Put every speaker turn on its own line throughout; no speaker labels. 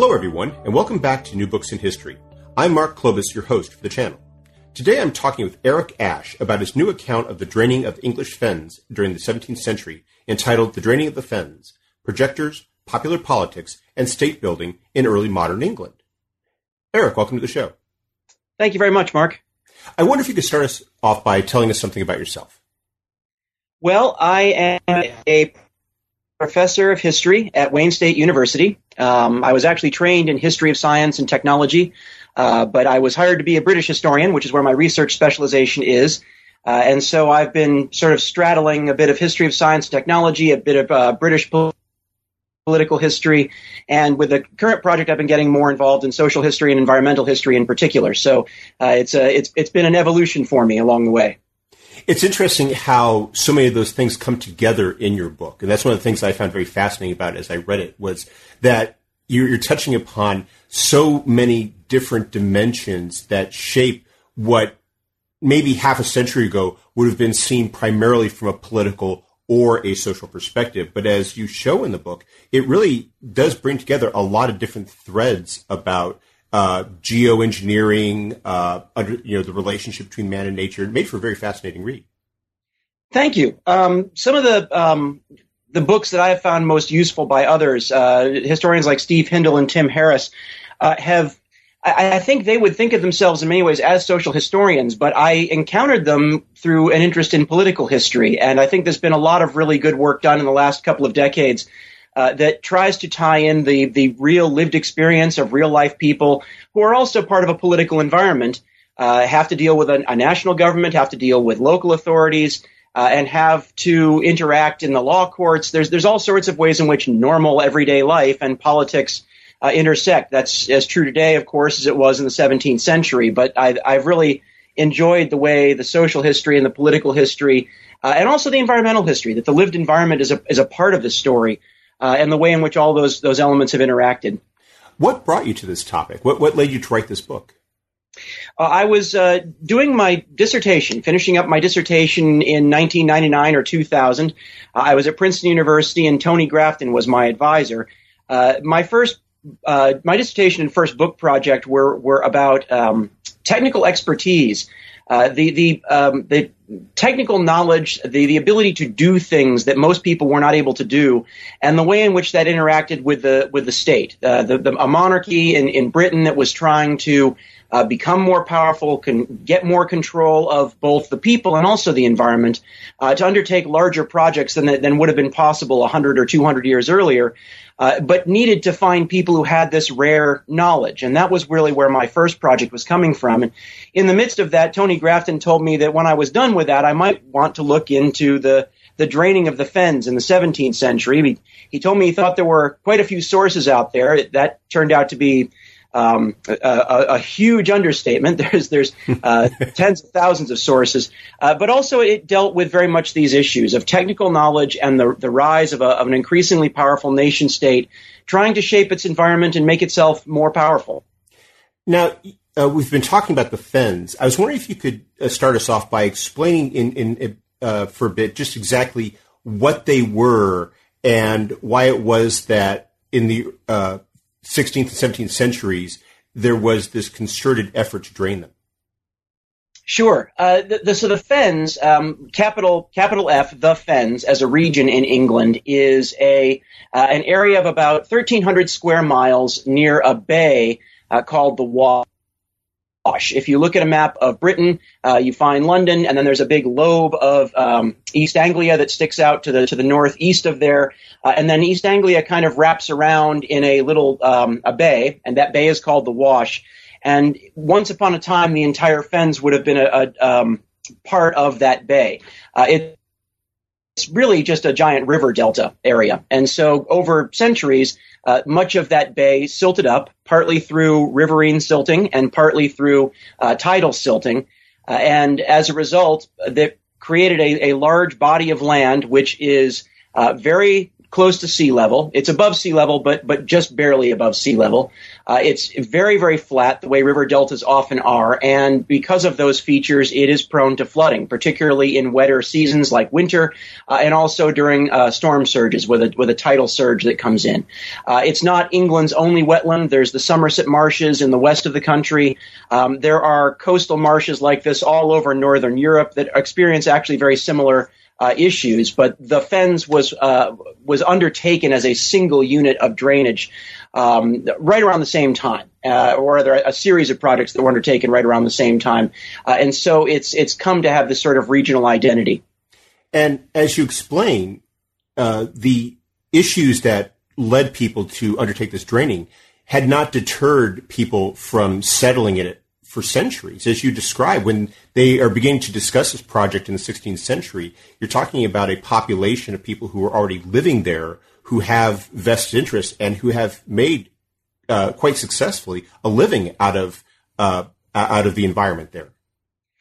Hello, everyone, and welcome back to New Books in History. I'm Mark Klobas, your host for the channel. Today I'm talking with Eric Ash about his new account of the draining of English fens during the 17th century, entitled The Draining of the Fens Projectors, Popular Politics, and State Building in Early Modern England. Eric, welcome to the show.
Thank you very much, Mark.
I wonder if you could start us off by telling us something about yourself.
Well, I am a professor of history at Wayne State University. Um, I was actually trained in history of science and technology, uh, but I was hired to be a British historian, which is where my research specialization is. Uh, and so I've been sort of straddling a bit of history of science and technology, a bit of uh, British political history, and with the current project, I've been getting more involved in social history and environmental history in particular. So uh, it's a, it's it's been an evolution for me along the way.
It's interesting how so many of those things come together in your book, and that's one of the things I found very fascinating about it as I read it was that you're, you're touching upon so many different dimensions that shape what maybe half a century ago would have been seen primarily from a political or a social perspective. But as you show in the book, it really does bring together a lot of different threads about uh, geoengineering, uh, under, you know, the relationship between man and nature. It made for a very fascinating read.
Thank you. Um, some of the um, the books that I have found most useful by others, uh, historians like Steve Hindle and Tim Harris, uh, have. I, I think they would think of themselves in many ways as social historians, but I encountered them through an interest in political history, and I think there's been a lot of really good work done in the last couple of decades uh, that tries to tie in the the real lived experience of real life people who are also part of a political environment, uh, have to deal with a, a, national government, have to deal with local authorities, uh, and have to interact in the law courts. There's there's all sorts of ways in which normal everyday life and politics uh, intersect. That's as true today, of course, as it was in the 17th century. But I, I've really enjoyed the way the social history and the political history, uh, and also the environmental history, that the lived environment is a is a part of the story uh, and the way in which all those those elements have interacted.
What brought you to this topic? What what led you to write this book?
Uh, I was uh, doing my dissertation, finishing up my dissertation in 1999 or 2000. Uh, I was at Princeton University, and Tony Grafton was my advisor. Uh, my first, uh, my dissertation and first book project were were about um, technical expertise uh, the the um, the technical knowledge, the the ability to do things that most people were not able to do, and the way in which that interacted with the with the state, uh, the, the a monarchy in in Britain that was trying to uh, become more powerful, can get more control of both the people and also the environment, uh, to undertake larger projects than than would have been possible 100 or 200 years earlier uh, but needed to find people who had this rare knowledge. And that was really where my first project was coming from. And in the midst of that, Tony Grafton told me that when I was done with that, I might want to look into the the draining of the fens in the 17th century. He, he told me he thought there were quite a few sources out there. That turned out to be um, a, a, a, huge understatement. There's there's uh, tens of thousands of sources, uh, but also it dealt with very much these issues of technical knowledge and the the rise of, a, of an increasingly powerful nation state trying to shape its environment and make itself more powerful.
Now. Uh, we've been talking about the fens. I was wondering if you could uh, start us off by explaining in, in uh, for a bit just exactly what they were and why it was that in the uh, 16th and 17th centuries, there was this concerted effort to drain them.
Sure. Uh, the, the, so the Fens, um, capital capital F, the Fens, as a region in England, is a uh, an area of about 1,300 square miles near a bay uh, called the If you look at a map of Britain, uh, you find London, and then there's a big lobe of um, East Anglia that sticks out to the to the northeast of there, uh, and then East Anglia kind of wraps around in a little um, a bay, and that bay is called the Wash. And once upon a time, the entire Fens would have been a, a um, part of that bay. Uh, it it's really just a giant river delta area. And so over centuries, uh, much of that bay silted up, partly through riverine silting and partly through uh, tidal silting. Uh, and as a result, that created a, a, large body of land which is uh, very close to sea level. It's above sea level, but but just barely above sea level. Uh, it's very very flat, the way river deltas often are, and because of those features, it is prone to flooding, particularly in wetter seasons like winter, uh, and also during uh, storm surges with a with a tidal surge that comes in. Uh, it's not England's only wetland. There's the Somerset marshes in the west of the country. Um, there are coastal marshes like this all over northern Europe that experience actually very similar uh, issues, but the Fens was uh, was undertaken as a single unit of drainage um, right around the same time, uh, or rather a series of projects that were undertaken right around the same time, uh, and so it's it's come to have this sort of regional identity.
And as you explain, uh, the issues that led people to undertake this draining had not deterred people from settling in it for centuries. As you describe, when they are beginning to discuss this project in the 16th century, you're talking about a population of people who are already living there, who have vested interests, and who have made uh, quite successfully a living out of uh, out of the environment there.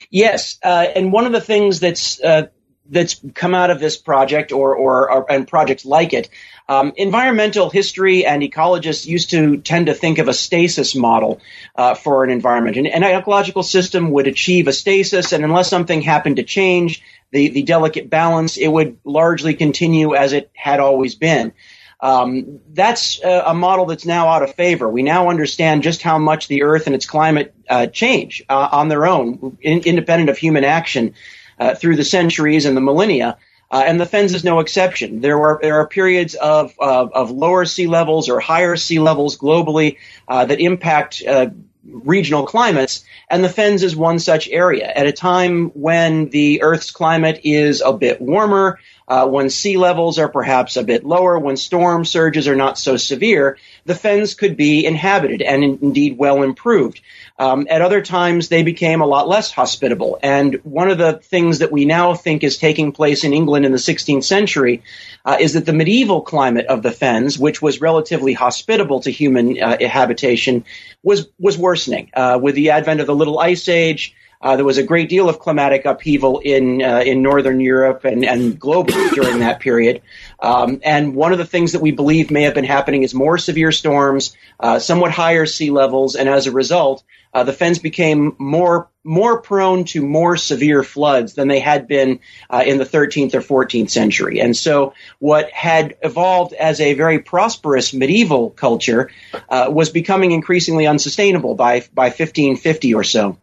Yes, uh, and one of the things that's uh, that's come out of this project or, or, or and projects like it. Um, environmental history and ecologists used to tend to think of a stasis model uh, for an environment. An, an, ecological system would achieve a stasis, and unless something happened to change the, the delicate balance, it would largely continue as it had always been. Um, that's a, a, model that's now out of favor. We now understand just how much the Earth and its climate uh, change uh, on their own, in, independent of human action. Uh, through the centuries and the millennia. Uh, and the Fens is no exception. There are there are periods of of, of lower sea levels or higher sea levels globally uh, that impact uh, regional climates, and the Fens is one such area. At a time when the Earth's climate is a bit warmer, uh, when sea levels are perhaps a bit lower, when storm surges are not so severe, the fens could be inhabited and in, indeed well improved. Um, at other times, they became a lot less hospitable. And one of the things that we now think is taking place in England in the 16th century uh, is that the medieval climate of the fens, which was relatively hospitable to human uh, habitation, was was worsening uh, with the advent of the Little Ice Age. Uh, there was a great deal of climatic upheaval in uh, in northern Europe and, and globally during that period. Um, and one of the things that we believe may have been happening is more severe storms, uh, somewhat higher sea levels, and as a result, uh, the fens became more more prone to more severe floods than they had been uh, in the 13th or 14th century. And so, what had evolved as a very prosperous medieval culture uh, was becoming increasingly unsustainable by by 1550 or so.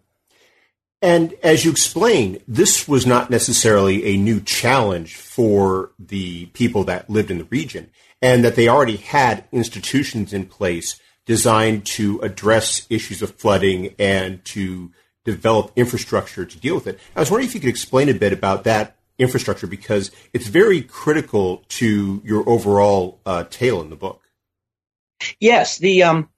And as you explained, this was not necessarily a new challenge for the people that lived in the region, and that they already had institutions in place designed to address issues of flooding and to develop infrastructure to deal with it. I was wondering if you could explain a bit about that infrastructure because it's very critical to your overall uh, tale in the book.
Yes, the um,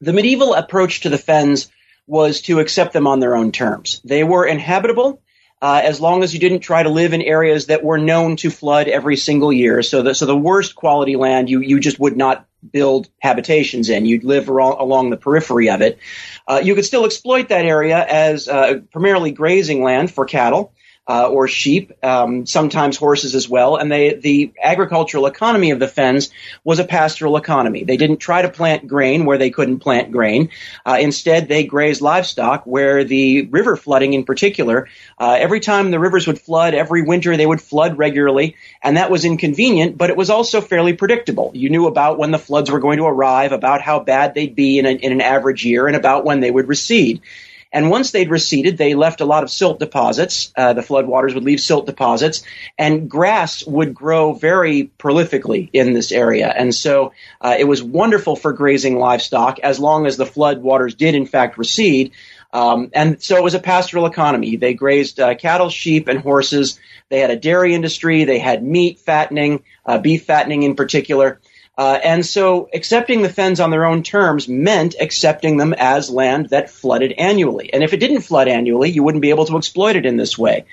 the medieval approach to the fens was to accept them on their own terms. They were inhabitable uh, as long as you didn't try to live in areas that were known to flood every single year. So the, so the worst quality land you, you just would not build habitations in. You'd live along the periphery of it. Uh, you could still exploit that area as uh, primarily grazing land for cattle uh, or sheep, um, sometimes horses as well. And they, the agricultural economy of the fens was a pastoral economy. They didn't try to plant grain where they couldn't plant grain. Uh, instead, they grazed livestock where the river flooding in particular, uh, every time the rivers would flood, every winter they would flood regularly. And that was inconvenient, but it was also fairly predictable. You knew about when the floods were going to arrive, about how bad they'd be in, a, in an average year, and about when they would recede. And once they'd receded, they left a lot of silt deposits. Uh, the floodwaters would leave silt deposits, and grass would grow very prolifically in this area. And so uh, it was wonderful for grazing livestock as long as the floodwaters did, in fact, recede. Um, and so it was a pastoral economy. They grazed uh, cattle, sheep, and horses. They had a dairy industry. They had meat fattening, uh, beef fattening in particular. Uh, and so accepting the fens on their own terms meant accepting them as land that flooded annually. And if it didn't flood annually, you wouldn't be able to exploit it in this way.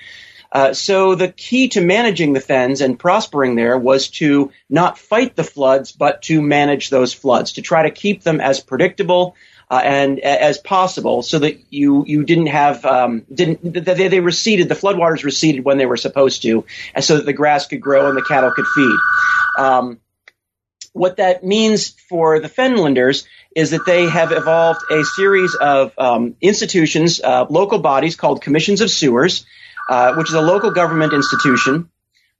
Uh, so the key to managing the fens and prospering there was to not fight the floods, but to manage those floods, to try to keep them as predictable uh, and as possible, so that you you didn't have um, didn't they, they receded the floodwaters receded when they were supposed to, and so that the grass could grow and the cattle could feed. Um, what that means for the Fenlanders is that they have evolved a series of um, institutions, uh, local bodies called commissions of sewers, uh, which is a local government institution.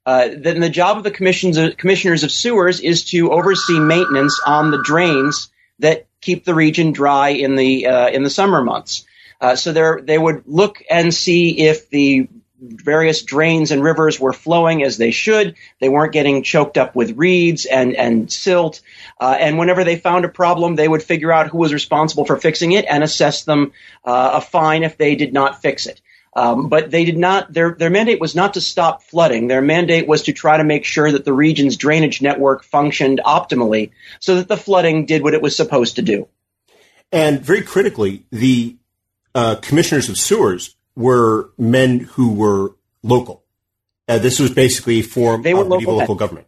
Uh, then the job of the commissions of, commissioners of sewers is to oversee maintenance on the drains that keep the region dry in the uh, in the summer months. Uh, so they would look and see if the various drains and rivers were flowing as they should. They weren't getting choked up with reeds and, and silt. Uh, and whenever they found a problem, they would figure out who was responsible for fixing it and assess them uh, a fine if they did not fix it. Um, but they did not. Their their mandate was not to stop flooding. Their mandate was to try to make sure that the region's drainage network functioned optimally, so that the flooding did what it was supposed to do.
And very critically, the uh, commissioners of sewers were men who were local. Uh, this was basically for they were of local, local government.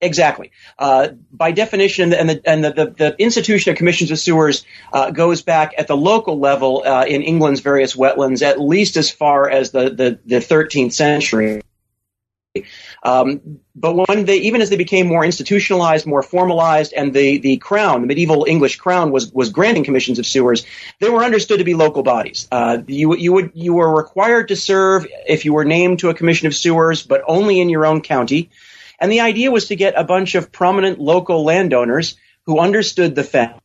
Exactly. Uh, by definition, and the and the, the, the, institution of commissions of sewers uh, goes back at the local level uh, in England's various wetlands at least as far as the the, the 13th century. Um, but when they, even as they became more institutionalized, more formalized, and the, the crown, the medieval English crown, was was granting commissions of sewers, they were understood to be local bodies. Uh, you you would you were required to serve if you were named to a commission of sewers, but only in your own county. And the idea was to get a bunch of prominent local landowners who understood the fact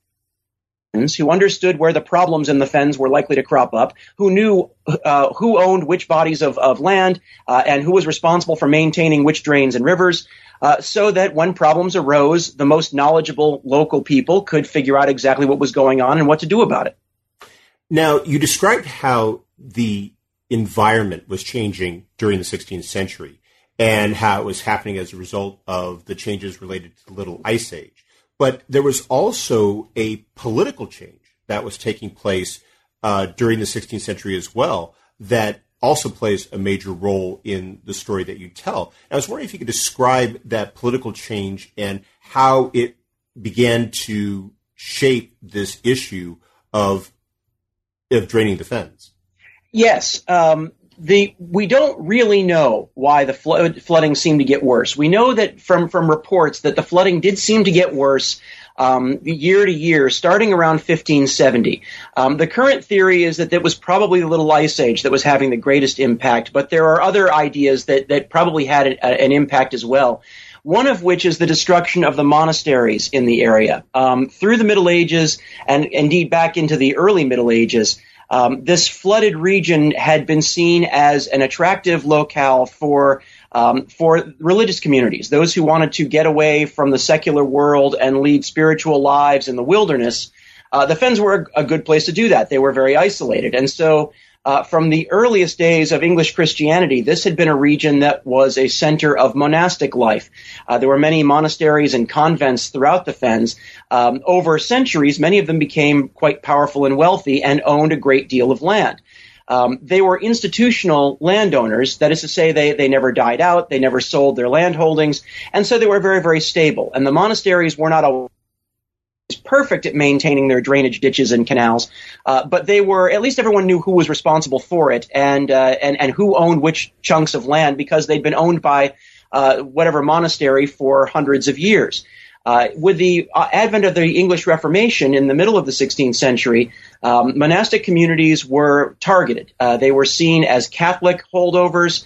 who understood where the problems in the fens were likely to crop up, who knew uh, who owned which bodies of, of land, uh, and who was responsible for maintaining which drains and rivers, uh, so that when problems arose, the most knowledgeable local people could figure out exactly what was going on and what to do about it.
Now, you described how the environment was changing during the 16th century and how it was happening as a result of the changes related to the Little Ice Age. But there was also a political change that was taking place uh, during the 16th century as well that also plays a major role in the story that you tell. And I was wondering if you could describe that political change and how it began to shape this issue of of draining the fens.
Yes, um, the we don't really know why the flood, flooding seemed to get worse. We know that from from reports that the flooding did seem to get worse um, year to year, starting around 1570. Um, the current theory is that it was probably the Little Ice Age that was having the greatest impact, but there are other ideas that that probably had a, an impact as well one of which is the destruction of the monasteries in the area. Um, through the Middle Ages, and indeed back into the early Middle Ages, um, this flooded region had been seen as an attractive locale for um, for religious communities, those who wanted to get away from the secular world and lead spiritual lives in the wilderness. Uh, the Fens were a, a, good place to do that. They were very isolated, and so uh, from the earliest days of English Christianity, this had been a region that was a center of monastic life. Uh, there were many monasteries and convents throughout the Fens. Um, over centuries, many of them became quite powerful and wealthy and owned a great deal of land. Um, they were institutional landowners. That is to say, they, they never died out. They never sold their land holdings. And so they were very, very stable. And the monasteries were not always perfect at maintaining their drainage ditches and canals, uh, but they were at least everyone knew who was responsible for it and uh, and and who owned which chunks of land because they'd been owned by uh, whatever monastery for hundreds of years. Uh, with the uh, advent of the English Reformation in the middle of the 16th century, um, monastic communities were targeted. Uh, they were seen as Catholic holdovers.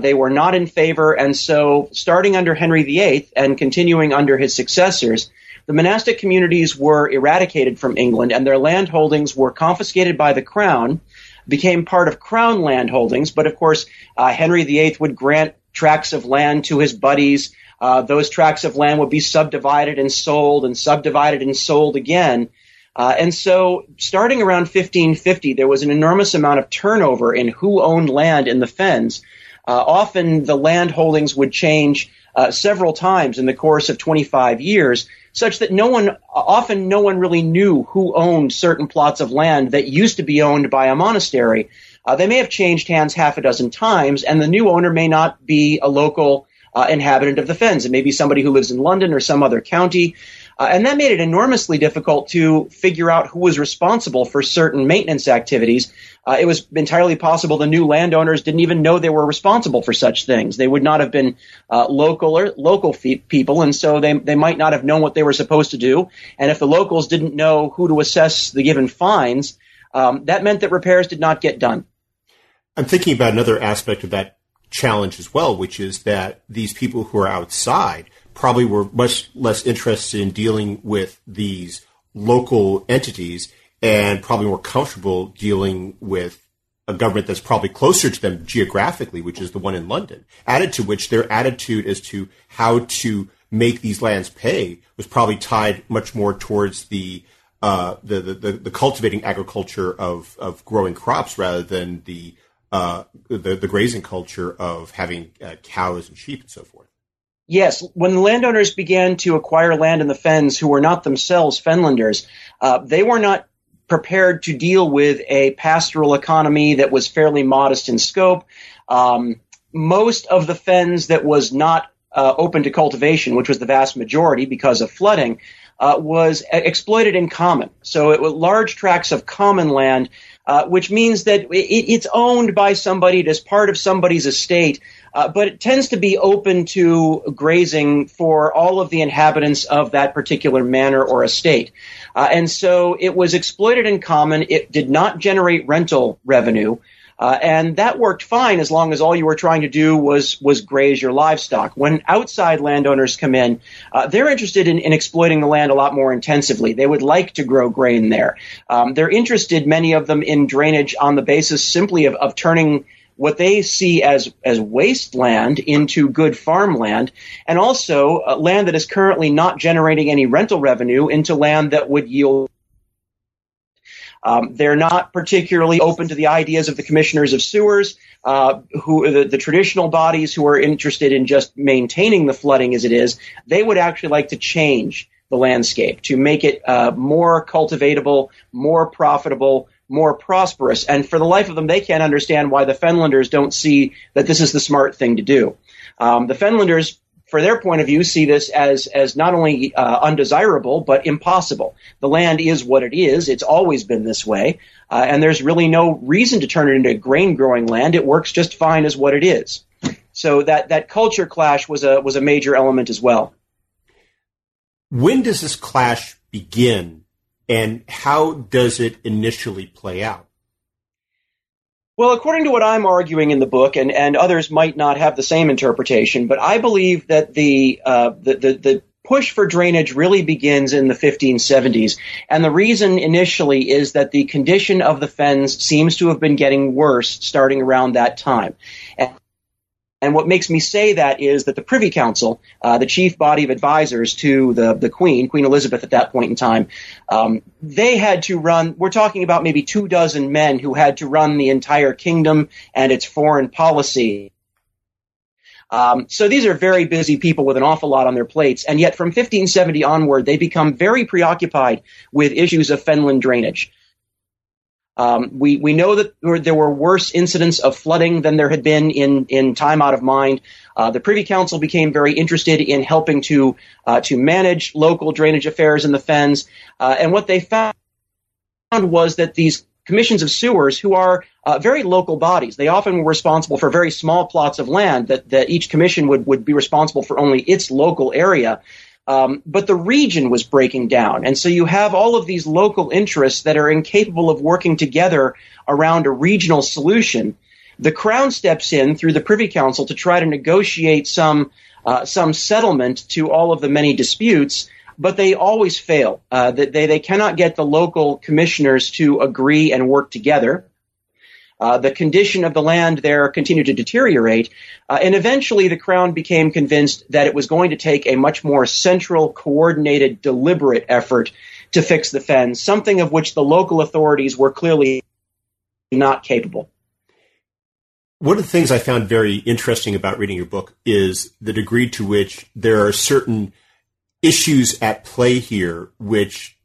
they were not in favor, and so starting under Henry VIII and continuing under his successors, the monastic communities were eradicated from England and their land holdings were confiscated by the crown, became part of crown land holdings. But of course, uh, Henry VIII would grant tracts of land to his buddies. Uh, those tracts of land would be subdivided and sold and subdivided and sold again. Uh, and so, starting around 1550, there was an enormous amount of turnover in who owned land in the fens. Uh, often the land holdings would change uh, several times in the course of 25 years, such that no one, often no one really knew who owned certain plots of land that used to be owned by a monastery. uh, they may have changed hands half a dozen times, and the new owner may not be a local uh, inhabitant of the fens. It may be somebody who lives in London or some other county. Uh, and that made it enormously difficult to figure out who was responsible for certain maintenance activities. Uh, it was entirely possible the new landowners didn't even know they were responsible for such things. They would not have been uh, local or local people, and so they they might not have known what they were supposed to do. And if the locals didn't know who to assess the given fines, um, that meant that repairs did not get done.
I'm thinking about another aspect of that challenge as well, which is that these people who are outside probably were much less interested in dealing with these local entities and probably more comfortable dealing with a government that's probably closer to them geographically, which is the one in London. Added to which their attitude as to how to make these lands pay was probably tied much more towards the uh, the, the, the cultivating agriculture of, of growing crops rather than the, uh, the, the grazing culture of having uh, cows and sheep and so forth.
Yes, when the landowners began to acquire land in the fens who were not themselves fenlanders, uh, they were not prepared to deal with a pastoral economy that was fairly modest in scope. Um, most of the fens that was not uh, open to cultivation, which was the vast majority because of flooding, uh, was exploited in common. So it was large tracts of common land, uh, which means that it, it's owned by somebody, it is part of somebody's estate, uh, but it tends to be open to grazing for all of the inhabitants of that particular manor or estate. Uh, and so it was exploited in common. It did not generate rental revenue. Uh, and that worked fine as long as all you were trying to do was was graze your livestock. When outside landowners come in, uh, they're interested in, in, exploiting the land a lot more intensively. They would like to grow grain there. Um, they're interested, many of them, in drainage on the basis simply of, of turning what they see as as wasteland into good farmland, and also uh, land that is currently not generating any rental revenue into land that would yield. Um, they're not particularly open to the ideas of the commissioners of sewers, uh, who the, the, traditional bodies who are interested in just maintaining the flooding as it is. They would actually like to change the landscape to make it uh, more cultivatable, more profitable, more prosperous. And for the life of them, they can't understand why the Fenlanders don't see that this is the smart thing to do. Um, the Fenlanders, for their point of view, see this as as not only uh, undesirable but impossible. The land is what it is; it's always been this way, uh, and there's really no reason to turn it into grain growing land. It works just fine as what it is. So that that culture clash was a was a major element as well.
When does this clash begin and how does it initially play out?
Well, according to what I'm arguing in the book, and, and others might not have the same interpretation, but I believe that the, uh, the, the, the push for drainage really begins in the 1570s. And the reason initially is that the condition of the fens seems to have been getting worse starting around that time. And what makes me say that is that the Privy Council, uh, the chief body of advisors to the, the Queen, Queen Elizabeth at that point in time, um, they had to run, we're talking about maybe two dozen men who had to run the entire kingdom and its foreign policy. Um, so these are very busy people with an awful lot on their plates, and yet from 1570 onward, they become very preoccupied with issues of fenland drainage. Um, we we know that there were worse incidents of flooding than there had been in in time out of mind. Uh, the Privy Council became very interested in helping to uh, to manage local drainage affairs in the fens, uh, and what they found was that these commissions of sewers, who are uh, very local bodies, they often were responsible for very small plots of land that that each commission would would be responsible for only its local area. Um, but the region was breaking down. And so you have all of these local interests that are incapable of working together around a regional solution. The Crown steps in through the Privy Council to try to negotiate some, uh, some settlement to all of the many disputes, but they always fail. Uh, they, they cannot get the local commissioners to agree and work together. Uh, the condition of the land there continued to deteriorate, uh, and eventually the crown became convinced that it was going to take a much more central, coordinated, deliberate effort to fix the fens, something of which the local authorities were clearly not capable.
One of the things I found very interesting about reading your book is the degree to which there are certain issues at play here which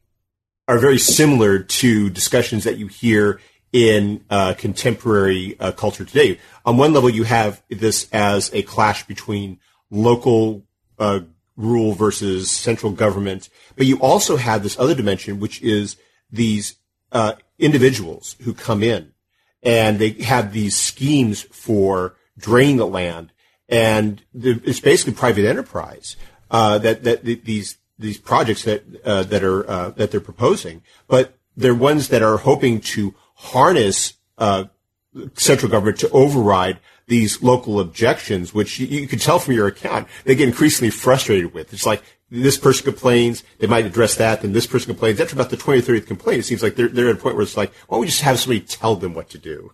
are very similar to discussions that you hear in uh, contemporary uh, culture today. On one level, you have this as a clash between local uh, rule versus central government, but you also have this other dimension, which is these uh, individuals who come in and they have these schemes for draining the land, and it's basically private enterprise uh, that that these these projects that uh, that are uh, that they're proposing, but they're ones that are hoping to harness uh, central government to override these local objections, which you, you can tell from your account they get increasingly frustrated with. It's like this person complains, they might address that, then this person complains. After about the 20th or 30th complaint, it seems like they're, they're at a point where it's like, why don't we just have somebody tell them what to do?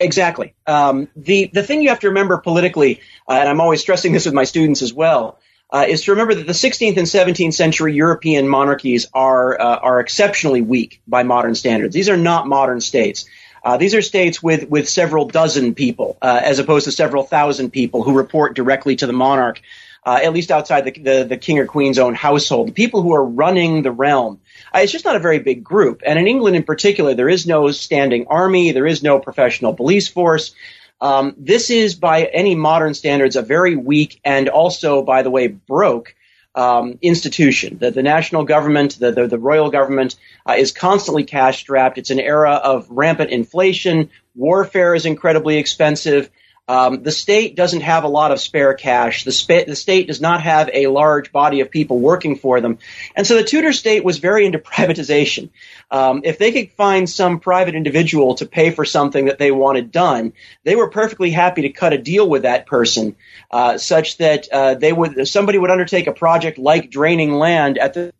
Exactly. Um, the the thing you have to remember politically, uh, and I'm always stressing this with my students as well, uh, is to remember that the 16th and 17th century European monarchies are uh, are exceptionally weak by modern standards. These are not modern states. Uh, these are states with with several dozen people, uh, as opposed to several thousand people who report directly to the monarch uh, at least outside the, the, the, king or queen's own household, the people who are running the realm. Uh, it's just not a very big group. And in England in particular, there is no standing army, there is no professional police force. Um, this is, by any modern standards, a very weak and also, by the way, broke um, institution. The, the, national government, the, the, the royal government, uh, is constantly cash strapped. It's an era of rampant inflation. Warfare is incredibly expensive. Um, the state doesn't have a lot of spare cash. The, spa- the, state does not have a large body of people working for them. And so the Tudor state was very into privatization. Um, if they could find some private individual to pay for something that they wanted done, they were perfectly happy to cut a deal with that person, uh, such that uh, they would somebody would undertake a project like draining land at the,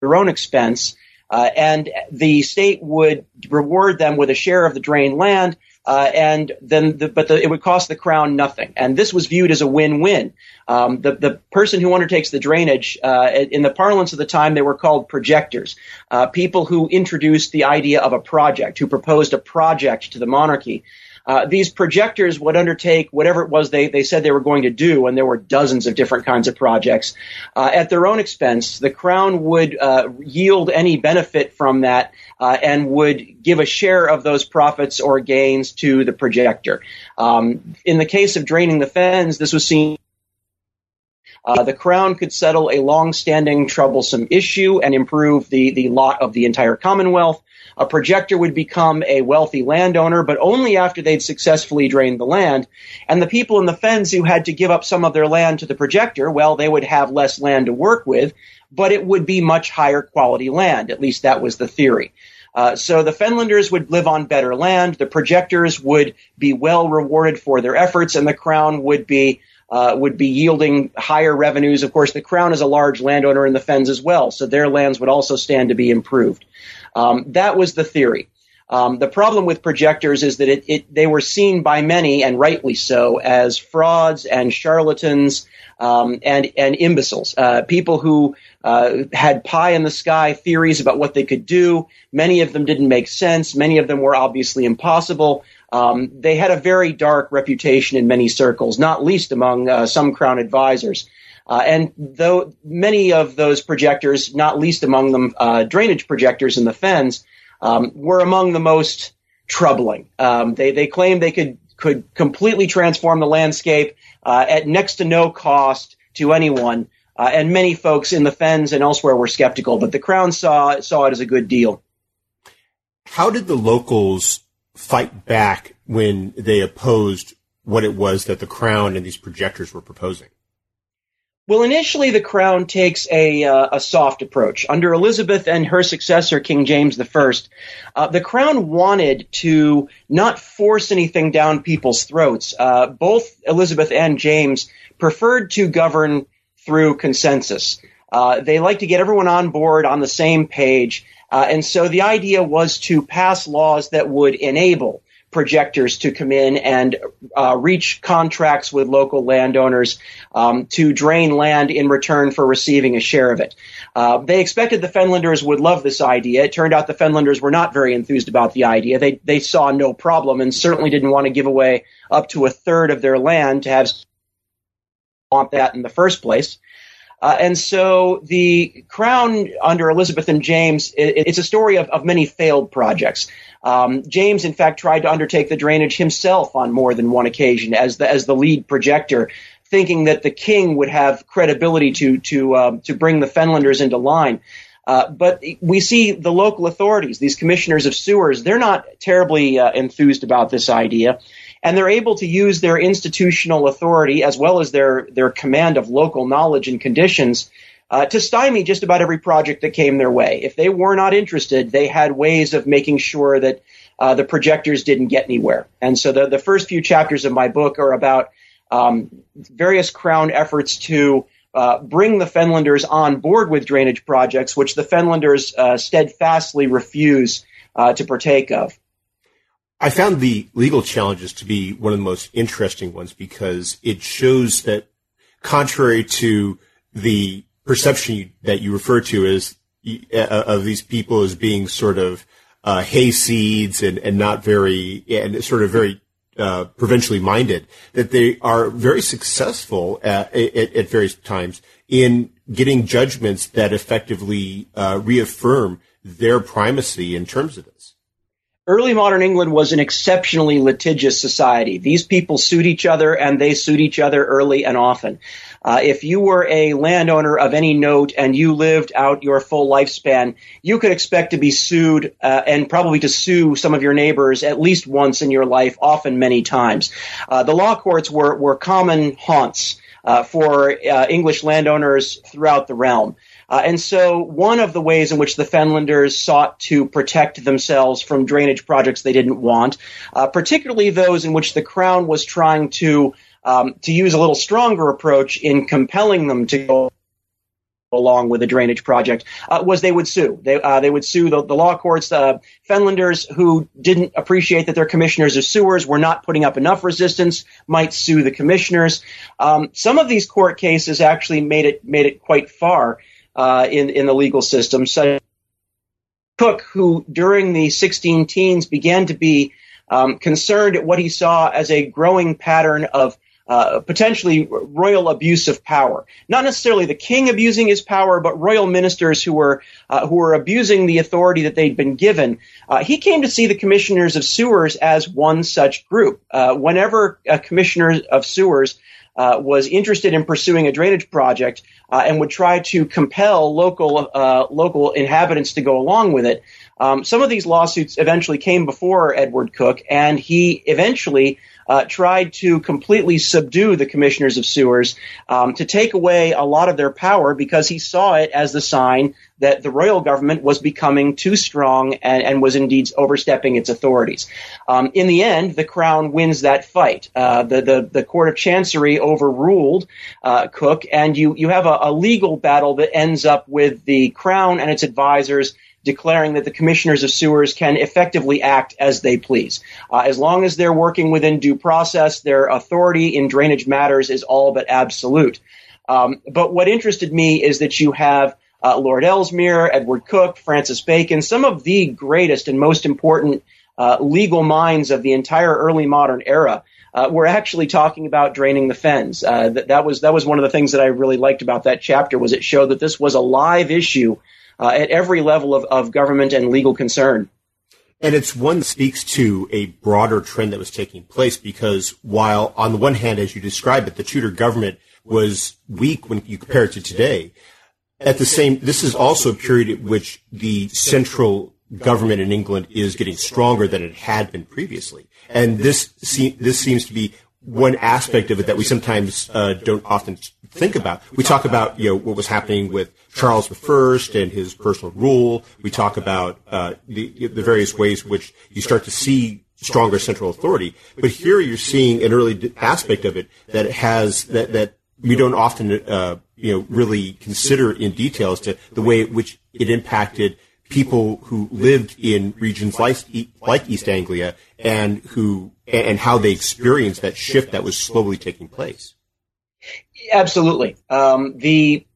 their own expense. Uh, and the state would reward them with a share of the drained land, uh, and then, the, but the, it would cost the crown nothing. And this was viewed as a win-win. Um, the, the person who undertakes the drainage uh, in the parlance of the time, they were called projectors, uh, people who introduced the idea of a project, who proposed a project to the monarchy. Uh, these projectors would undertake whatever it was they, they said they were going to do, and there were dozens of different kinds of projects uh, at their own expense. The crown would uh, yield any benefit from that uh, and would give a share of those profits or gains to the projector. Um, in the case of draining the fens, this was seen uh, the Crown could settle a long-standing troublesome issue and improve the, the lot of the entire Commonwealth. A projector would become a wealthy landowner, but only after they'd successfully drained the land. And the people in the fens who had to give up some of their land to the projector, well, they would have less land to work with, but it would be much higher quality land. At least that was the theory. Uh, so the Fenlanders would live on better land, the projectors would be well rewarded for their efforts, and the crown would be uh, would be yielding higher revenues. Of course, the crown is a large landowner in the fens as well, so their lands would also stand to be improved. Um, that was the theory. Um, the problem with projectors is that it, it, they were seen by many, and rightly so, as frauds and charlatans um, and and imbeciles, uh, people who uh, had pie in the sky theories about what they could do. Many of them didn't make sense. Many of them were obviously impossible. Um, they had a very dark reputation in many circles, not least among uh, some crown advisors. Uh, and though many of those projectors, not least among them uh, drainage projectors in the fens, um, were among the most troubling. Um, they they claimed they could could completely transform the landscape uh, at next to no cost to anyone. Uh, and many folks in the fens and elsewhere were skeptical, but the crown saw saw it as a good deal.
How did the locals fight back when they opposed what it was that the crown and these projectors were proposing?
Well, initially, the crown takes a, uh, a soft approach. Under Elizabeth and her successor, King James I, uh, the crown wanted to not force anything down people's throats. Uh, both Elizabeth and James preferred to govern through consensus. Uh, they like to get everyone on board on the same page. Uh, and so the idea was to pass laws that would enable projectors to come in and uh, reach contracts with local landowners um, to drain land in return for receiving a share of it. Uh, they expected the Fenlanders would love this idea. It turned out the Fenlanders were not very enthused about the idea. They they saw no problem and certainly didn't want to give away up to a third of their land to have want that in the first place. Uh, and so the crown under Elizabeth and James, it, it's a story of, of many failed projects. Um, James, in fact, tried to undertake the drainage himself on more than one occasion as the as the lead projector, thinking that the king would have credibility to to um, to bring the Fenlanders into line. Uh, but we see the local authorities, these commissioners of sewers, they're not terribly uh, enthused about this idea and they're able to use their institutional authority as well as their their command of local knowledge and conditions uh, to stymie just about every project that came their way. If they were not interested, they had ways of making sure that uh, the projectors didn't get anywhere. And so the the first few chapters of my book are about um, various crown efforts to uh, bring the Fenlanders on board with drainage projects, which the Fenlanders uh, steadfastly refuse uh, to partake of.
I found the legal challenges to be one of the most interesting ones because it shows that contrary to the perception that you refer to as uh, of these people as being sort of uh, hayseeds and, and not very and sort of very uh, provincially minded, that they are very successful at, at, at, various times in getting judgments that effectively uh, reaffirm their primacy in terms of this
early modern England was an exceptionally litigious society. These people sued each other and they sued each other early and often. Uh, if you were a landowner of any note and you lived out your full lifespan, you could expect to be sued uh, and probably to sue some of your neighbors at least once in your life, often many times. Uh, the law courts were, were common haunts uh, for uh, English landowners throughout the realm. Uh, and so one of the ways in which the Fenlanders sought to protect themselves from drainage projects they didn't want, uh, particularly those in which the crown was trying to um, to use a little stronger approach in compelling them to go along with the drainage project uh, was they would sue. They uh, they would sue the, the law courts. Uh, Fenlanders who didn't appreciate that their commissioners of sewers were not putting up enough resistance might sue the commissioners. Um, some of these court cases actually made it made it quite far uh, in in the legal system. Such Coke, who during the 16 teens began to be um, concerned at what he saw as a growing pattern of uh, potentially royal abuse of power. Not necessarily the king abusing his power, but royal ministers who were uh, who were abusing the authority that they'd been given. Uh, he came to see the commissioners of sewers as one such group. Uh, whenever a commissioner of sewers uh, was interested in pursuing a drainage project and would try to compel local local inhabitants to go along with it. Um, some of these lawsuits eventually came before Edward Coke, and he eventually uh, tried to completely subdue the commissioners of sewers um, to take away a lot of their power because he saw it as the sign that the royal government was becoming too strong and, and was indeed overstepping its authorities. Um, in the end, the crown wins that fight. Uh, the, the, the court of chancery overruled uh, Coke, and you you have a, a legal battle that ends up with the crown and its advisors declaring that the commissioners of sewers can effectively act as they please. Uh, as long as they're working within due process, their authority in drainage matters is all but absolute. Um, but what interested me is that you have uh, Lord Ellesmere, Edward Coke, Francis Bacon, some of the greatest and most important uh, legal minds of the entire early modern era. Uh, we're actually talking about draining the fens. Uh, that, that was that was one of the things that I really liked about that chapter was it showed that this was a live issue uh, at every level of, of government and legal concern.
And it's one speaks to a broader trend that was taking place because while on the one hand, as you describe it, the Tudor government was weak when you compare it to today, at the same, this is also a period at which the central government in England is getting stronger than it had been previously. And this, this seems to be one aspect of it that we sometimes uh, don't often think about. We talk about you know what was happening with Charles I and his personal rule. We talk about uh, the, the various ways which you start to see stronger central authority. But here you're seeing an early aspect of it that has that that we don't often uh, you know really consider in detail as to the way in which it impacted people who lived in regions like, like East Anglia and who and how they experienced that shift that was slowly taking place.
Absolutely. Um, the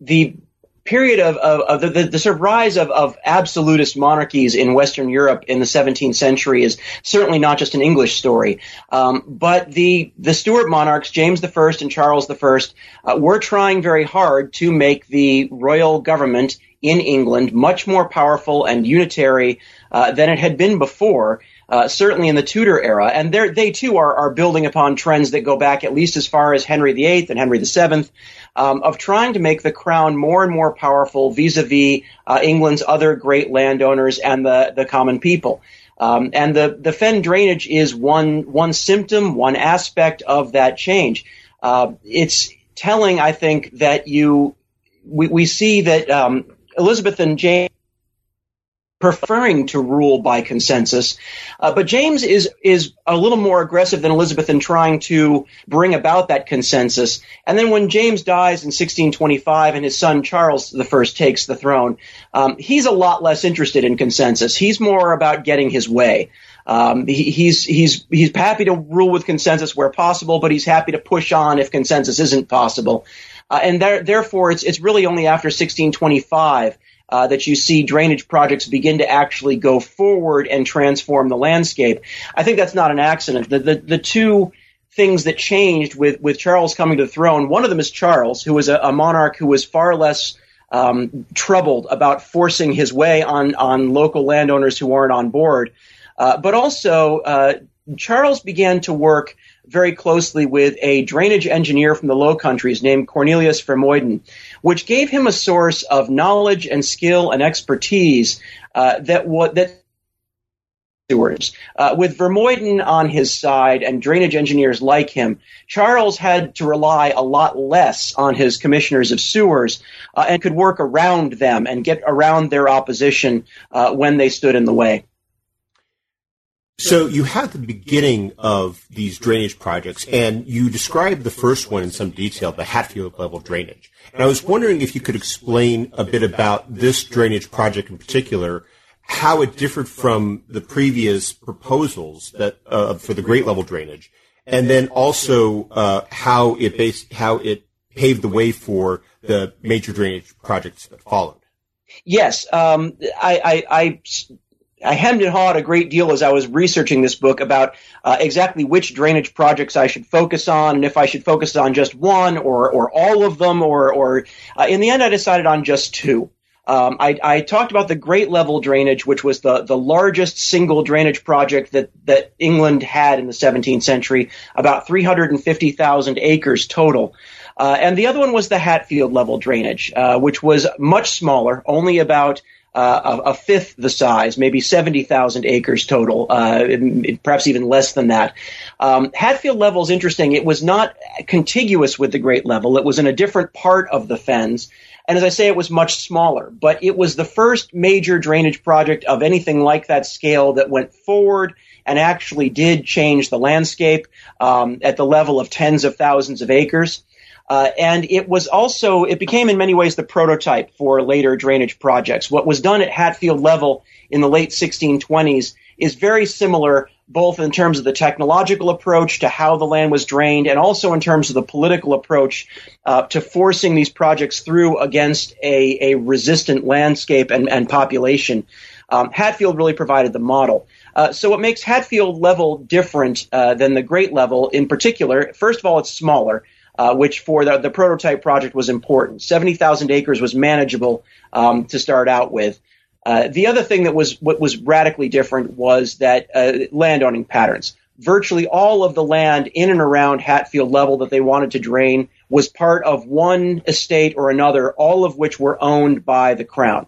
the period of, of, of the, the, the, sort of rise of, of absolutist monarchies in Western Europe in the 17th century is certainly not just an English story. Um, but the the Stuart monarchs, James I and Charles I, uh, were trying very hard to make the royal government in England much more powerful and unitary uh, than it had been before. Uh, certainly in the Tudor era, and they too are, are building upon trends that go back at least as far as Henry VIII and Henry VII, um, of trying to make the crown more and more powerful vis-a-vis uh, England's other great landowners and the the common people. Um, and the the fen drainage is one one symptom, one aspect of that change. Uh, it's telling, I think, that you we, we see that um, Elizabeth and James preferring to rule by consensus. Uh, but James is is a little more aggressive than Elizabeth in trying to bring about that consensus. And then when James dies in 1625 and his son Charles I takes the throne, um, he's a lot less interested in consensus. He's more about getting his way. Um, he, he's he's he's happy to rule with consensus where possible, but he's happy to push on if consensus isn't possible. Uh, and there, therefore, it's it's really only after 1625 uh, that you see drainage projects begin to actually go forward and transform the landscape. I think that's not an accident. The, the, the two things that changed with, with Charles coming to the throne, one of them is Charles, who was a, a monarch who was far less um, troubled about forcing his way on, on local landowners who weren't on board. Uh, but also, uh, Charles began to work very closely with a drainage engineer from the Low Countries named Cornelius Vermuyden, which gave him a source of knowledge and skill and expertise uh, that what that stewards. Uh, with Vermuyden on his side and drainage engineers like him, Charles had to rely a lot less on his commissioners of sewers uh, and could work around them and get around their opposition uh, when they stood in the way.
So you had the beginning of these drainage projects, and you described the first one in some detail, the Hatfield level drainage. And I was wondering if you could explain a bit about this drainage project in particular, how it differed from the previous proposals that uh, for the great level drainage, and then also uh, how it how it paved the way for the major drainage projects that followed.
Yes, um, I, I, I I hemmed and hawed a great deal as I was researching this book about uh, exactly which drainage projects I should focus on, and if I should focus on just one or or all of them, or or uh, in the end, I decided on just two. Um, I, I, talked about the Great Level Drainage, which was the, the largest single drainage project that, that England had in the 17th century, about 350,000 acres total. Uh, and the other one was the Hatfield Level Drainage, uh, which was much smaller, only about uh, a, a, fifth the size, maybe 70,000 acres total, uh, perhaps even less than that. Um, Hatfield level is interesting. It was not contiguous with the Great Level. It was in a different part of the fens. And as I say, it was much smaller, but it was the first major drainage project of anything like that scale that went forward and actually did change the landscape um, at the level of tens of thousands of acres. Uh, and it was also, it became in many ways the prototype for later drainage projects. What was done at Hatfield level in the late 1620s is very similar, both in terms of the technological approach to how the land was drained, and also in terms of the political approach uh, to forcing these projects through against a, a resistant landscape and, and population. Um, Hatfield really provided the model. Uh, so what makes Hatfield level different uh, than the Great level in particular, first of all, it's smaller uh, which for the, the, prototype project was important. 70,000 acres was manageable um, to start out with. Uh, the other thing that was what was radically different was that uh, landowning patterns. Virtually all of the land in and around Hatfield level that they wanted to drain was part of one estate or another, all of which were owned by the crown.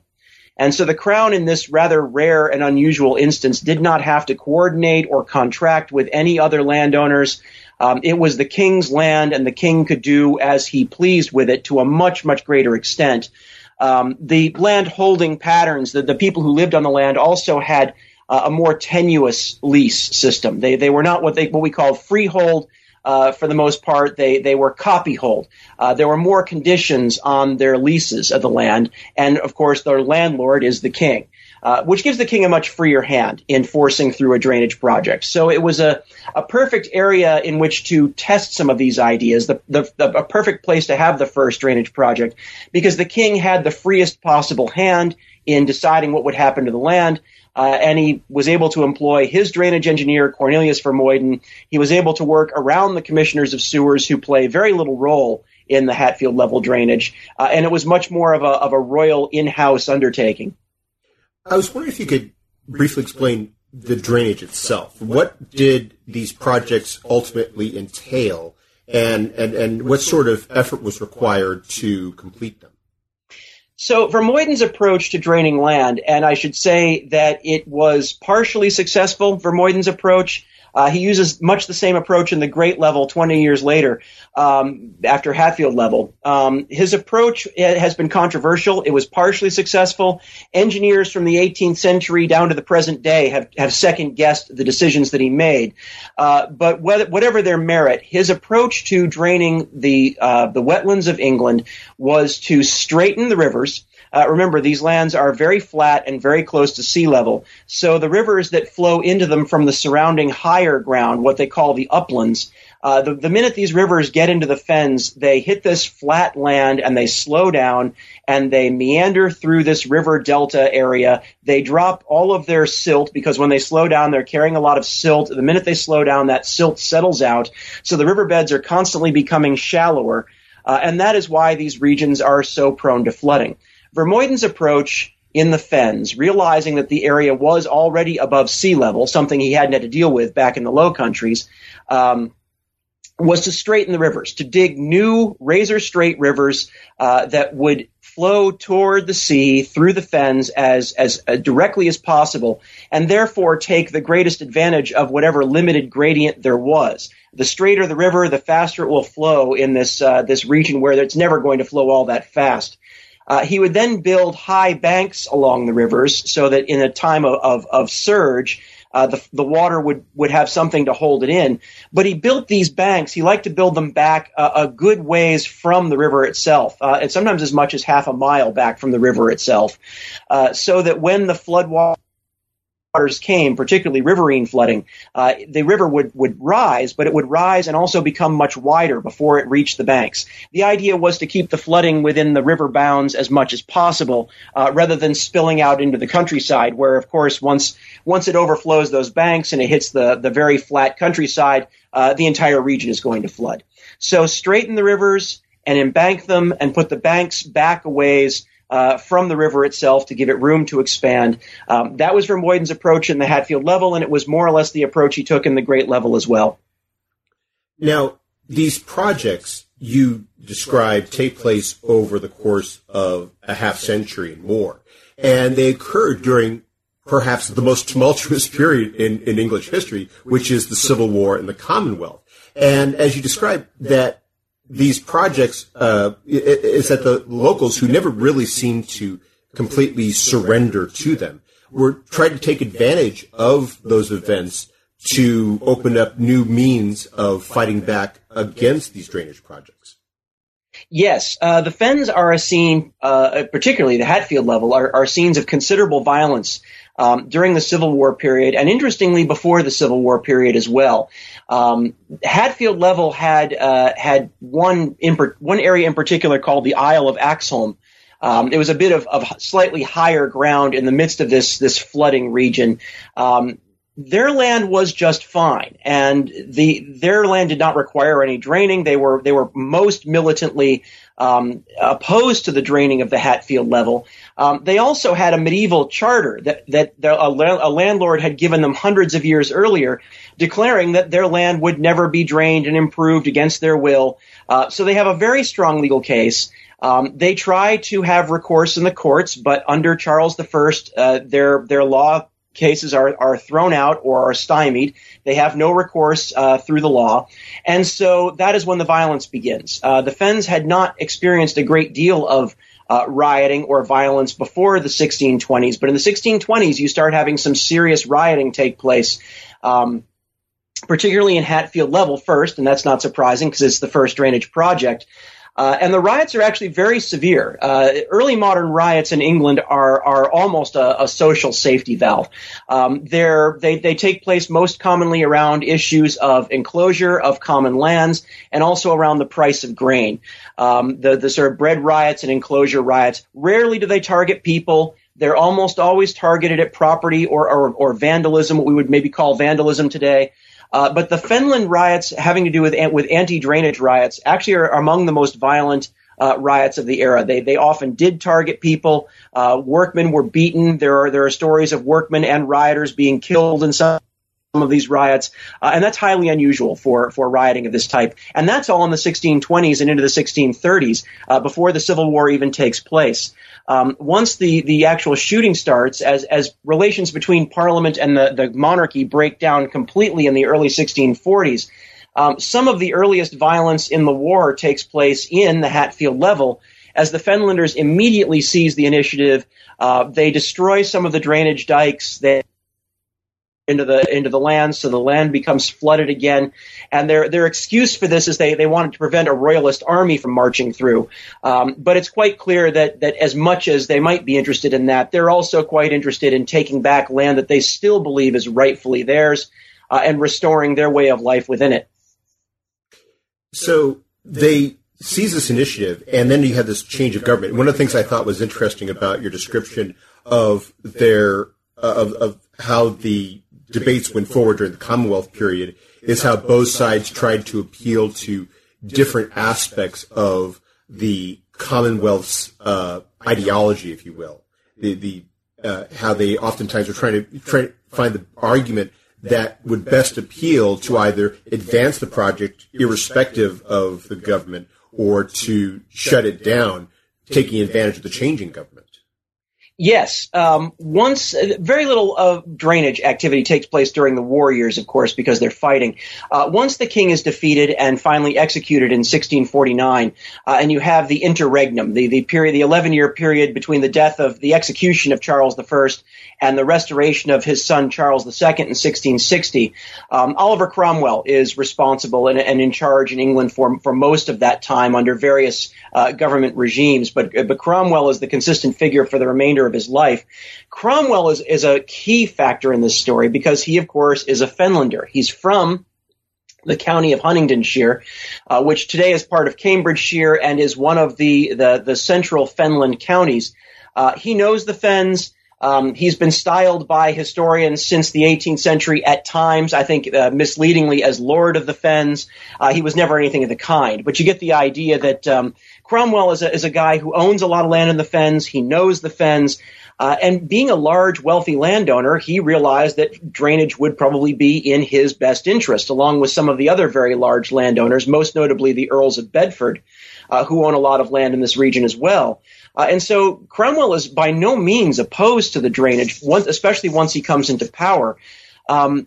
And so the crown in this rather rare and unusual instance did not have to coordinate or contract with any other landowners. Um, it was the king's land, and the king could do as he pleased with it to a much, much greater extent. Um, the land holding patterns, the, the people who lived on the land also had uh, a more tenuous lease system. They, they were not what they what we call freehold. Uh, for the most part, they, they were copyhold. Uh, there were more conditions on their leases of the land, and of course, their landlord is the king. Uh, which gives the king a much freer hand in forcing through a drainage project. So it was a, a perfect area in which to test some of these ideas, the, the, the, a perfect place to have the first drainage project, because the king had the freest possible hand in deciding what would happen to the land. Uh, and he was able to employ his drainage engineer, Cornelius Vermuyden. He was able to work around the commissioners of sewers who play very little role in the Hatfield level drainage. Uh, and it was much more of a, of a royal in-house undertaking.
I was wondering if you could briefly explain the drainage itself. What did these projects ultimately entail, and, and, and what sort of effort was required to complete them?
So Vermuyden's approach to draining land, and I should say that it was partially successful, Vermuyden's approach, uh, he uses much the same approach in the Great Level 20 years later, um, after Hatfield Level. Um, his approach has been controversial. It was partially successful. Engineers from the 18th century down to the present day have, have second guessed the decisions that he made. Uh, but whether, whatever their merit, his approach to draining the uh, the wetlands of England was to straighten the rivers uh, remember, these lands are very flat and very close to sea level. So the rivers that flow into them from the surrounding higher ground, what they call the uplands, uh, the, the minute these rivers get into the fens, they hit this flat land and they slow down and they meander through this river delta area. They drop all of their silt because when they slow down, they're carrying a lot of silt. The minute they slow down, that silt settles out. So the riverbeds are constantly becoming shallower. Uh, and that is why these regions are so prone to flooding. Vermuyden's approach in the fens, realizing that the area was already above sea level, something he hadn't had to deal with back in the low countries, um, was to straighten the rivers, to dig new razor straight rivers uh, that would flow toward the sea through the fens as as uh, directly as possible, and therefore take the greatest advantage of whatever limited gradient there was. The straighter the river, the faster it will flow in this uh, this region where it's never going to flow all that fast. Uh, he would then build high banks along the rivers so that in a time of, of, of surge, uh, the, the water would, would have something to hold it in. But he built these banks. He liked to build them back a, a good ways from the river itself, uh, and sometimes as much as half a mile back from the river itself, uh, so that when the flood water waters came, particularly riverine flooding, uh, the river would, would rise, but it would rise and also become much wider before it reached the banks. The idea was to keep the flooding within the river bounds as much as possible, uh, rather than spilling out into the countryside, where, of course, once once it overflows those banks and it hits the, the very flat countryside, uh, the entire region is going to flood. So straighten the rivers and embank them and put the banks back a ways uh, from the river itself to give it room to expand. Um, that was Vermuyden's approach in the Hatfield level, and it was more or less the approach he took in the Great level as well.
Now, these projects you described take place over the course of a half century and more, and they occurred during perhaps the most tumultuous period in, in English history, which is the Civil War and the Commonwealth. And as you described, that these projects uh, is that the locals who never really seem to completely surrender to them were trying to take advantage of those events to open up new means of fighting back against these drainage projects.
Yes, uh, the Fens are a scene, uh, particularly the Hatfield level, are, are scenes of considerable violence um, during the Civil War period, and interestingly, before the Civil War period as well. Um, Hatfield level had uh, had one per- one area in particular called the Isle of Axholme. Um, it was a bit of, of, slightly higher ground in the midst of this this flooding region. Um, their land was just fine, and the their land did not require any draining. They were they were most militantly um, opposed to the draining of the Hatfield level. Um, they also had a medieval charter that that a, a landlord had given them hundreds of years earlier, declaring that their land would never be drained and improved against their will. Uh, so they have a very strong legal case. Um, they try to have recourse in the courts, but under Charles I, uh, their their law cases are, are thrown out or are stymied. They have no recourse uh, through the law. And so that is when the violence begins. Uh, the Fens had not experienced a great deal of uh, rioting or violence before the 1620s, but in the 1620s, you start having some serious rioting take place. Um, particularly in Hatfield level first, and that's not surprising because it's the first drainage project. Uh, and the riots are actually very severe. Uh, early modern riots in England are are almost a, a social safety valve. Um, they they take place most commonly around issues of enclosure of common lands and also around the price of grain. Um, the the sort of bread riots and enclosure riots rarely do they target people. They're almost always targeted at property or, or, or vandalism, what we would maybe call vandalism today. Uh, but the Fenland riots, having to do with with anti drainage riots, actually are among the most violent uh, riots of the era. They they often did target people. Uh, workmen were beaten. There are there are stories of workmen and rioters being killed in some of these riots, uh, and that's highly unusual for for rioting of this type. And that's all in the 1620s and into the 1630s, uh, before the Civil War even takes place. Um, once the, the actual shooting starts, as, as relations between Parliament and the, the monarchy break down completely in the early 1640s, um, some of the earliest violence in the war takes place in the Hatfield level. As the Fenlanders immediately seize the initiative, uh, they destroy some of the drainage dikes. They into the into the land, so the land becomes flooded again. And their their excuse for this is they they wanted to prevent a royalist army from marching through. Um, but it's quite clear that that as much as they might be interested in that, they're also quite interested in taking back land that they still believe is rightfully theirs uh, and restoring their way of life within it.
So they seize this initiative, and then you have this change of government. One of the things I thought was interesting about your description of their uh, of, of how the debates went forward during the Commonwealth period is how both sides tried to appeal to different aspects of the Commonwealth's uh, ideology, if you will. The, the uh, how they oftentimes were trying to try to find the argument that would best appeal to either advance the project irrespective of the government or to shut it down, taking advantage of the changing government.
Yes. Um, once uh, very little of drainage activity takes place during the war years, of course, because they're fighting. Uh, once the king is defeated and finally executed in 1649, uh, and you have the interregnum, the the period, the 11 year period between the death of the execution of Charles I and the restoration of his son Charles II in 1660. Um, Oliver Cromwell is responsible and, and, in charge in England for for most of that time under various uh, government regimes, but but Cromwell is the consistent figure for the remainder of his life. Cromwell is, is a key factor in this story because he, of course, is a Fenlander. He's from the county of Huntingdonshire, uh, which today is part of Cambridgeshire and is one of the, the, the central Fenland counties. Uh, he knows the Fens. Um, he's been styled by historians since the 18th century at times, I think uh, misleadingly, as Lord of the Fens. Uh, he was never anything of the kind, but you get the idea that um, Cromwell is a, is a guy who owns a lot of land in the Fens. He knows the Fens. Uh, and being a large, wealthy landowner, he realized that drainage would probably be in his best interest, along with some of the other very large landowners, most notably the Earls of Bedford, uh, who own a lot of land in this region as well. Uh, and so Cromwell is by no means opposed to the drainage, once, especially once he comes into power. Um,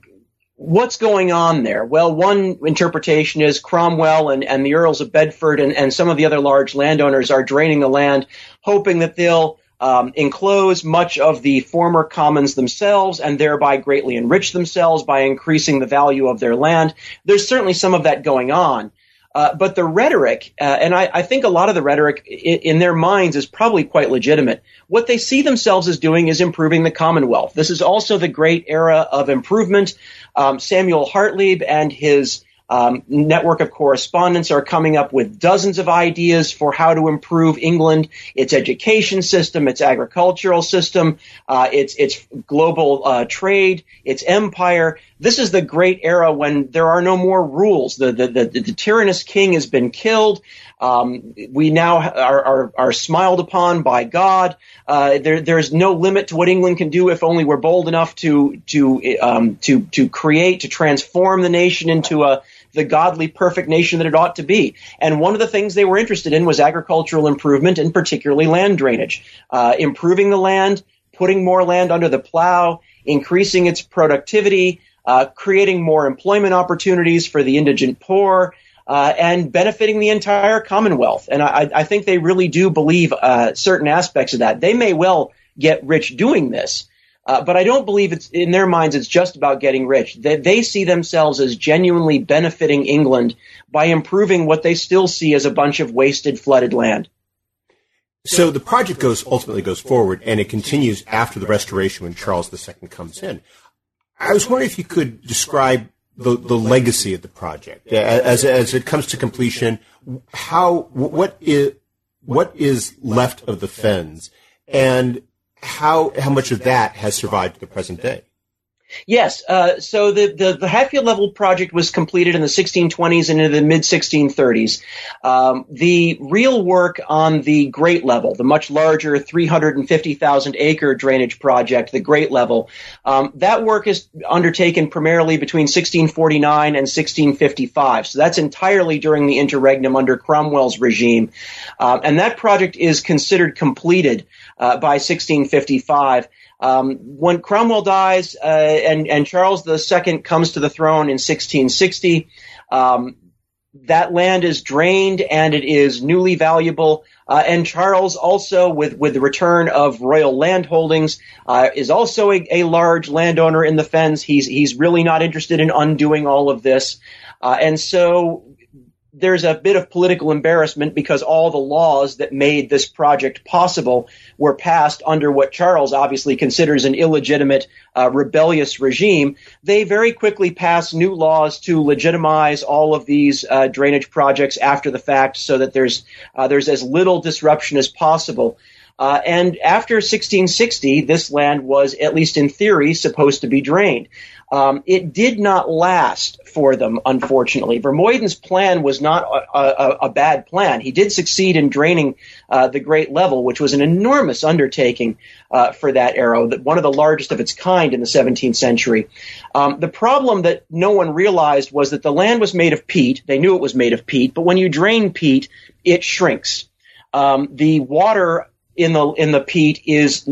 what's going on there? Well, one interpretation is Cromwell and, and the Earls of Bedford and, and some of the other large landowners are draining the land, hoping that they'll um, enclose much of the former commons themselves and thereby greatly enrich themselves by increasing the value of their land. There's certainly some of that going on. Uh, but the rhetoric, uh, and I, I, think a lot of the rhetoric in, in, their minds is probably quite legitimate. What they see themselves as doing is improving the Commonwealth. This is also the great era of improvement. Um, Samuel Hartlib and his um, network of correspondents are coming up with dozens of ideas for how to improve England, its education system, its agricultural system, uh, its its global uh, trade, its empire. This is the great era when there are no more rules. The the the, the tyrannous king has been killed. Um, we now are, are, are, smiled upon by God. Uh, there, there's no limit to what England can do if only we're bold enough to to um, to to create to transform the nation into a the godly, perfect nation that it ought to be. And one of the things they were interested in was agricultural improvement and particularly land drainage, uh, improving the land, putting more land under the plow, increasing its productivity, uh, creating more employment opportunities for the indigent poor. Uh, and benefiting the entire Commonwealth. And I, I think they really do believe uh, certain aspects of that. They may well get rich doing this, uh, but I don't believe it's in their minds. It's just about getting rich. They, they see themselves as genuinely benefiting England by improving what they still see as a bunch of wasted, flooded land.
So the project goes ultimately goes forward, and it continues after the restoration when Charles II comes in. I was wondering if you could describe the, the legacy of the project as as it comes to completion. How what is what is left of the fens, and how how much of that has survived to the present day?
Yes. Uh, so the, the, the, Hatfield level project was completed in the 1620s and into the mid 1630s. Um, the real work on the Great Level, the much larger 350,000 acre drainage project, the Great Level, um, that work is undertaken primarily between 1649 and 1655. So that's entirely during the interregnum under Cromwell's regime. Uh, and that project is considered completed uh, by 1655. Um, when Cromwell dies uh, and, and Charles II comes to the throne in 1660, um, that land is drained and it is newly valuable. Uh, and Charles also, with, with the return of royal land holdings, uh, is also a, a, large landowner in the fens. He's, he's really not interested in undoing all of this. Uh, and so there's a bit of political embarrassment because all the laws that made this project possible were passed under what Charles obviously considers an illegitimate, uh, rebellious regime. They very quickly pass new laws to legitimize all of these uh, drainage projects after the fact, so that there's uh, there's as little disruption as possible. Uh, and after 1660, this land was, at least in theory, supposed to be drained. Um, it did not last for them, unfortunately. Vermuyden's plan was not a, a, a bad plan. He did succeed in draining uh, the Great Level, which was an enormous undertaking uh, for that era, one of the largest of its kind in the 17th century. Um, the problem that no one realized was that the land was made of peat. They knew it was made of peat, but when you drain peat, it shrinks. Um, the water in the in the peat is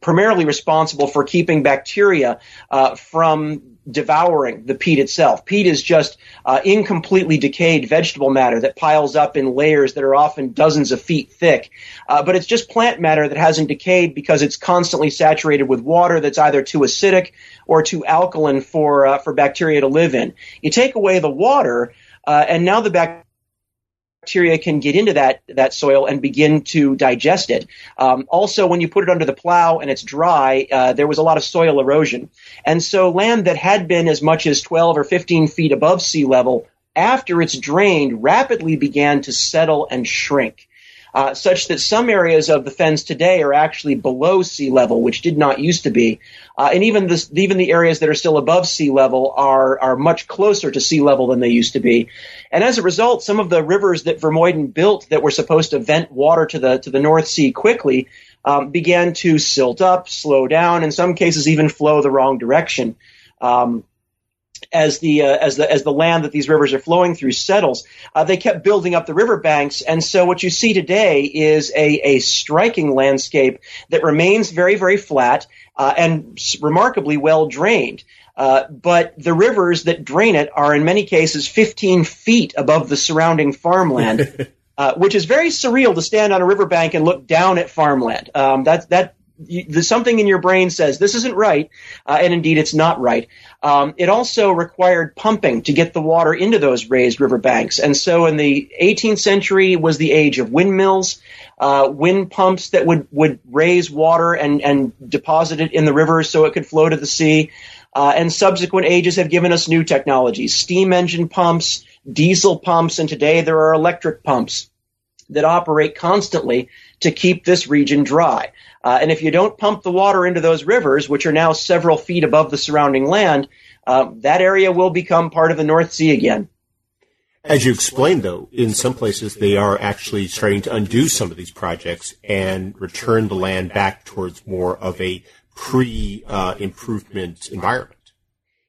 primarily responsible for keeping bacteria uh, from devouring the peat itself. Peat is just uh, incompletely decayed vegetable matter that piles up in layers that are often dozens of feet thick. Uh, but it's just plant matter that hasn't decayed because it's constantly saturated with water that's either too acidic or too alkaline for uh, for bacteria to live in. You take away the water, uh, and now the bacteria bacteria can get into that that soil and begin to digest it. Um, also, when you put it under the plow and it's dry, uh, there was a lot of soil erosion, and so land that had been as much as 12 or 15 feet above sea level after it's drained rapidly began to settle and shrink uh, such that some areas of the fens today are actually below sea level, which did not used to be. Uh, and even the, even the areas that are still above sea level are, are much closer to sea level than they used to be. And as a result, some of the rivers that Vermuyden built that were supposed to vent water to the, to the North Sea quickly um, began to silt up, slow down, in some cases even flow the wrong direction. Um, as the uh, as the as the land that these rivers are flowing through settles, uh, they kept building up the riverbanks, and so what you see today is a a striking landscape that remains very very flat uh, and remarkably well drained. Uh, but the rivers that drain it are in many cases 15 feet above the surrounding farmland. Uh, which is very surreal to stand on a riverbank and look down at farmland. Um, that that you, something in your brain says this isn't right, uh, and indeed it's not right. Um, it also required pumping to get the water into those raised riverbanks, and so in the 18th century was the age of windmills, uh, wind pumps that would would raise water and and deposit it in the rivers so it could flow to the sea. Uh, and subsequent ages have given us new technologies: steam engine pumps, diesel pumps, and today there are electric pumps that operate constantly to keep this region dry. Uh, and if you don't pump the water into those rivers, which are now several feet above the surrounding land, uh, that area will become part of the North Sea again.
As you explained, though, in some places they are actually starting to undo some of these projects and return the land back towards more of a pre-improvement uh, environment.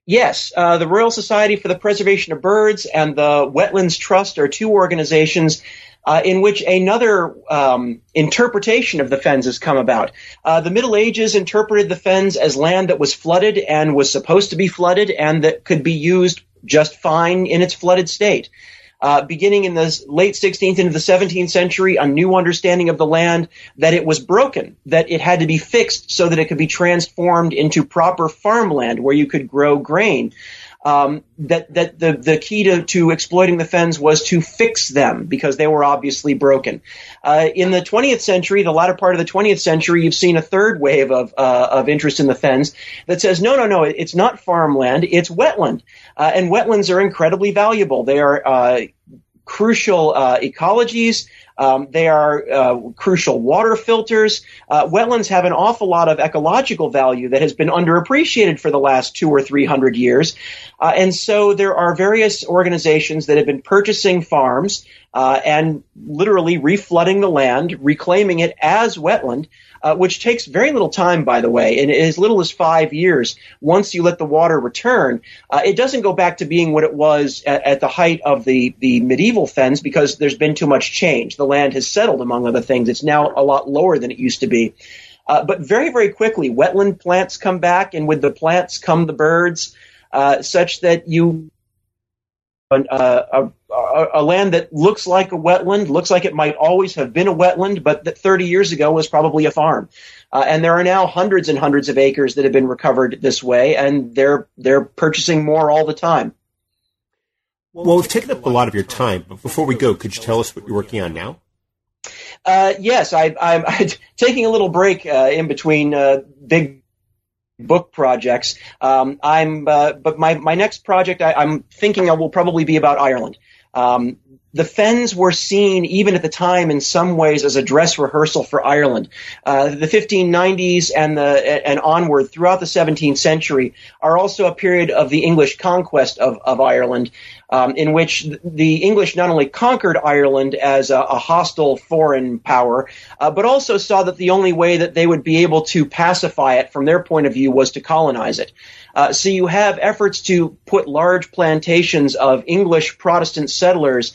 Yes, uh, the Royal Society for the Preservation of Birds and the Wetlands Trust are two organizations uh, in which another um, interpretation of the fens has come about. Uh, the Middle Ages interpreted the fens as land that was flooded and was supposed to be flooded and that could be used just fine in its flooded state. Uh, beginning in the late 16th into the 17th century, a new understanding of the land that it was broken, that it had to be fixed so that it could be transformed into proper farmland where you could grow grain. Um, that that the the key to, to exploiting the fens was to fix them because they were obviously broken. Uh, in the 20th century, the latter part of the 20th century, you've seen a third wave of uh, of interest in the fens that says no, no, no, it's not farmland, it's wetland, uh, and wetlands are incredibly valuable. They are uh, crucial uh, ecologies. Um, they are uh, crucial water filters. Uh, wetlands have an awful lot of ecological value that has been underappreciated for the last two or three hundred years. Uh, and so there are various organizations that have been purchasing farms uh, and literally reflooding the land, reclaiming it as wetland uh, which takes very little time, by the way, and as little as five years. Once you let the water return, uh, it doesn't go back to being what it was at, at, the height of the, the medieval fens because there's been too much change. The land has settled, among other things. It's now a lot lower than it used to be. Uh, but very, very quickly, wetland plants come back, and with the plants come the birds, uh, such that you uh, a, a, a, land that looks like a wetland, looks like it might always have been a wetland, but that 30 years ago was probably a farm. Uh, and there are now hundreds and hundreds of acres that have been recovered this way, and they're they're purchasing more all the time.
Well, we've taken up a lot of your time, but before we go, could you tell us what you're working on now?
Uh, yes, I, am taking a little break uh, in between uh, big book projects. Um, I'm, uh, but my, my next project I, am thinking will probably be about Ireland. Um, the Fens were seen, even at the time, in some ways, as a dress rehearsal for Ireland. Uh, the 1590s and the and onward throughout the 17th century are also a period of the English conquest of, of Ireland, um, in which the English not only conquered Ireland as a, a hostile foreign power, uh, but also saw that the only way that they would be able to pacify it, from their point of view, was to colonize it. Uh, so you have efforts to put large plantations of English Protestant settlers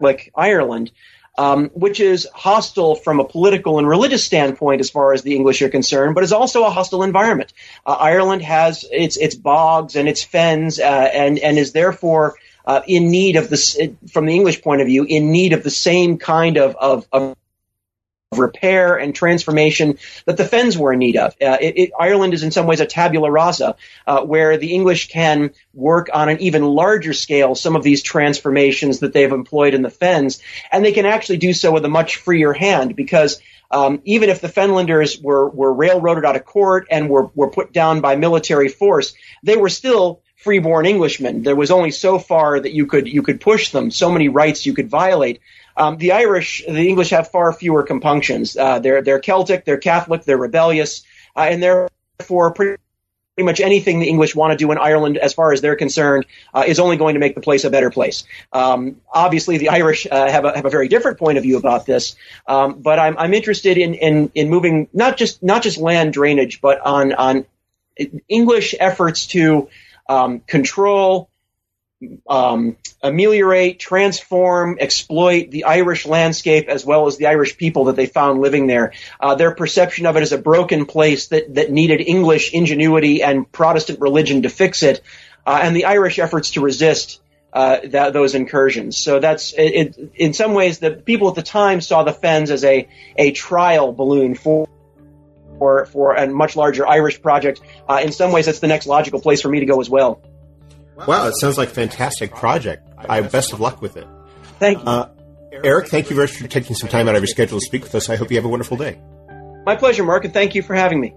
like Ireland, um, which is hostile from a political and religious standpoint as far as the English are concerned, but is also a hostile environment. Uh, Ireland has its its bogs and its fens, uh, and and is therefore uh, in need of this, from the English point of view, in need of the same kind of, of, of repair and transformation that the Fens were in need of. Uh, it, it, Ireland is in some ways a tabula rasa, uh, where the English can work on an even larger scale some of these transformations that they've employed in the Fens, and they can actually do so with a much freer hand because. Um, even if the Fenlanders were, were railroaded out of court and were, were put down by military force, they were still freeborn Englishmen. There was only so far that you could you could push them, so many rights you could violate. Um, the Irish, the English have far fewer compunctions. Uh, they're they're Celtic, they're Catholic, they're rebellious, uh, and therefore pretty, pretty much anything the English want to do in Ireland, as far as they're concerned, uh, is only going to make the place a better place. Um, obviously, the Irish uh, have a have a very different point of view about this, um, but I'm I'm interested in, in in moving not just not just land drainage, but on on English efforts to um, control um, ameliorate, transform, exploit the Irish landscape as well as the Irish people that they found living there. Uh, their perception of it as a broken place that, that needed English ingenuity and Protestant religion to fix it, uh, and the Irish efforts to resist uh, that, those incursions. So that's it, it, in some ways the people at the time saw the Fens as a a trial balloon for. For, for a much larger Irish project. Uh, in some ways, that's the next logical place for me to go as well.
Wow, it sounds like a fantastic project. I best of luck with it.
Thank you. Uh,
Eric, thank you very much for taking some time out of your schedule to speak with us. I hope you have a wonderful day.
My pleasure, Mark, and thank you for having me.